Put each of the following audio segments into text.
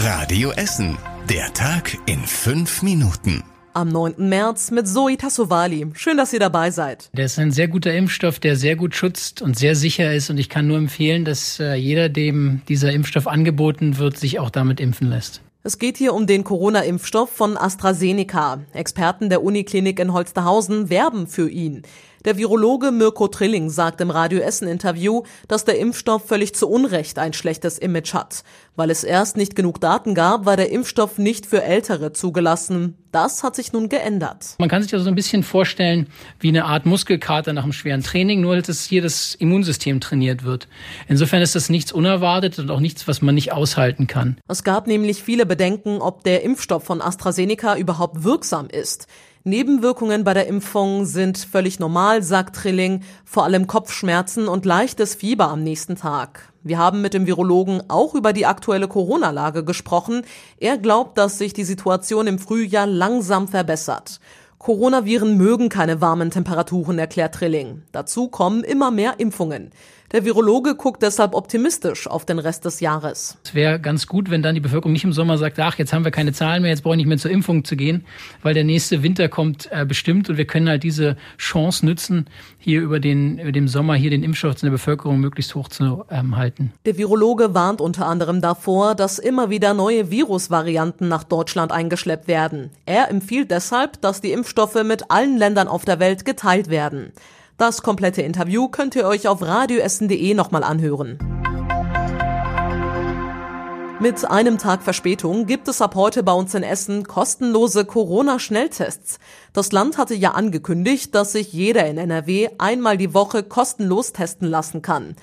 Radio Essen. Der Tag in fünf Minuten. Am 9. März mit Zoe Tassovali. Schön, dass ihr dabei seid. Der ist ein sehr guter Impfstoff, der sehr gut schützt und sehr sicher ist. Und ich kann nur empfehlen, dass äh, jeder, dem dieser Impfstoff angeboten wird, sich auch damit impfen lässt. Es geht hier um den Corona-Impfstoff von AstraZeneca. Experten der Uniklinik in Holsterhausen werben für ihn. Der Virologe Mirko Trilling sagt im Radio Essen Interview, dass der Impfstoff völlig zu Unrecht ein schlechtes Image hat. Weil es erst nicht genug Daten gab, war der Impfstoff nicht für Ältere zugelassen. Das hat sich nun geändert. Man kann sich also so ein bisschen vorstellen wie eine Art Muskelkater nach einem schweren Training, nur dass hier das Immunsystem trainiert wird. Insofern ist das nichts unerwartet und auch nichts, was man nicht aushalten kann. Es gab nämlich viele Bedenken, ob der Impfstoff von AstraZeneca überhaupt wirksam ist. Nebenwirkungen bei der Impfung sind völlig normal, sagt Trilling, vor allem Kopfschmerzen und leichtes Fieber am nächsten Tag. Wir haben mit dem Virologen auch über die aktuelle Corona-Lage gesprochen. Er glaubt, dass sich die Situation im Frühjahr langsam verbessert. Coronaviren mögen keine warmen Temperaturen, erklärt Trilling. Dazu kommen immer mehr Impfungen. Der Virologe guckt deshalb optimistisch auf den Rest des Jahres. Es wäre ganz gut, wenn dann die Bevölkerung nicht im Sommer sagt, ach, jetzt haben wir keine Zahlen mehr, jetzt brauche ich nicht mehr zur Impfung zu gehen, weil der nächste Winter kommt äh, bestimmt und wir können halt diese Chance nutzen, hier über den, über den Sommer hier den Impfschutz in der Bevölkerung möglichst hoch zu ähm, halten. Der Virologe warnt unter anderem davor, dass immer wieder neue Virusvarianten nach Deutschland eingeschleppt werden. Er empfiehlt deshalb, dass die Impfstoffe mit allen Ländern auf der Welt geteilt werden. Das komplette Interview könnt ihr euch auf radioessen.de nochmal anhören. Mit einem Tag Verspätung gibt es ab heute bei uns in Essen kostenlose Corona-Schnelltests. Das Land hatte ja angekündigt, dass sich jeder in NRW einmal die Woche kostenlos testen lassen kann.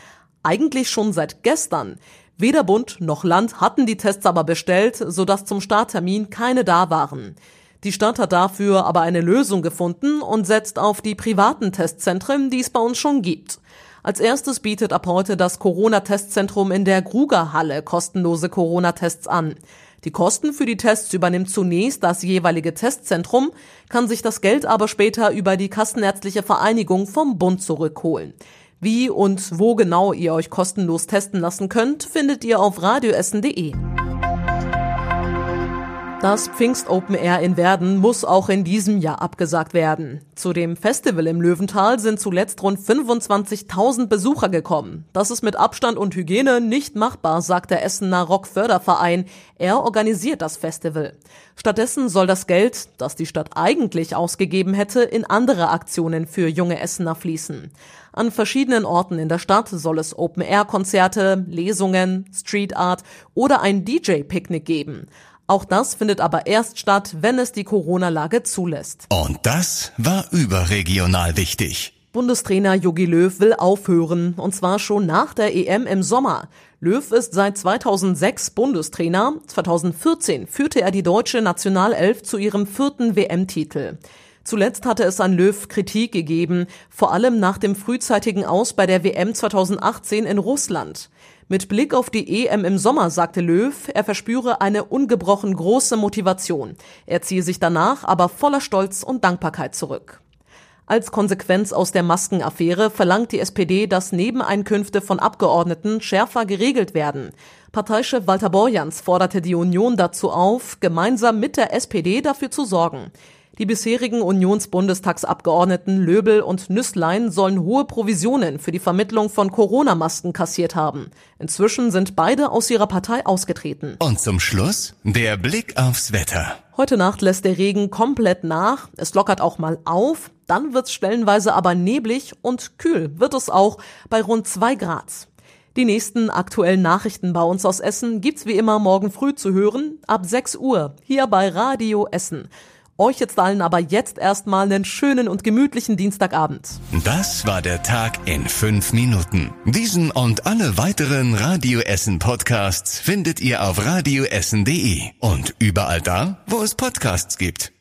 Eigentlich schon seit gestern. Weder Bund noch Land hatten die Tests aber bestellt, sodass zum Starttermin keine da waren. Die Stadt hat dafür aber eine Lösung gefunden und setzt auf die privaten Testzentren, die es bei uns schon gibt. Als erstes bietet ab heute das Corona-Testzentrum in der Grugerhalle kostenlose Corona-Tests an. Die Kosten für die Tests übernimmt zunächst das jeweilige Testzentrum, kann sich das Geld aber später über die Kassenärztliche Vereinigung vom Bund zurückholen. Wie und wo genau ihr euch kostenlos testen lassen könnt, findet ihr auf radioessen.de. Das Pfingst Open Air in Werden muss auch in diesem Jahr abgesagt werden. Zu dem Festival im Löwental sind zuletzt rund 25.000 Besucher gekommen. Das ist mit Abstand und Hygiene nicht machbar, sagt der Essener Rockförderverein. Er organisiert das Festival. Stattdessen soll das Geld, das die Stadt eigentlich ausgegeben hätte, in andere Aktionen für junge Essener fließen. An verschiedenen Orten in der Stadt soll es Open-Air-Konzerte, Lesungen, Street Art oder ein DJ-Picknick geben. Auch das findet aber erst statt, wenn es die Corona-Lage zulässt. Und das war überregional wichtig. Bundestrainer Jogi Löw will aufhören, und zwar schon nach der EM im Sommer. Löw ist seit 2006 Bundestrainer. 2014 führte er die deutsche Nationalelf zu ihrem vierten WM-Titel. Zuletzt hatte es an Löw Kritik gegeben, vor allem nach dem frühzeitigen Aus bei der WM 2018 in Russland. Mit Blick auf die EM im Sommer sagte Löw, er verspüre eine ungebrochen große Motivation. Er ziehe sich danach aber voller Stolz und Dankbarkeit zurück. Als Konsequenz aus der Maskenaffäre verlangt die SPD, dass Nebeneinkünfte von Abgeordneten schärfer geregelt werden. Parteichef Walter Borjans forderte die Union dazu auf, gemeinsam mit der SPD dafür zu sorgen. Die bisherigen Unionsbundestagsabgeordneten Löbel und Nüßlein sollen hohe Provisionen für die Vermittlung von Corona-Masken kassiert haben. Inzwischen sind beide aus ihrer Partei ausgetreten. Und zum Schluss der Blick aufs Wetter. Heute Nacht lässt der Regen komplett nach. Es lockert auch mal auf. Dann wird's stellenweise aber neblig und kühl wird es auch bei rund zwei Grad. Die nächsten aktuellen Nachrichten bei uns aus Essen gibt's wie immer morgen früh zu hören, ab 6 Uhr, hier bei Radio Essen. Euch jetzt allen aber jetzt erstmal einen schönen und gemütlichen Dienstagabend. Das war der Tag in fünf Minuten. Diesen und alle weiteren Radio Essen Podcasts findet ihr auf radioessen.de und überall da, wo es Podcasts gibt.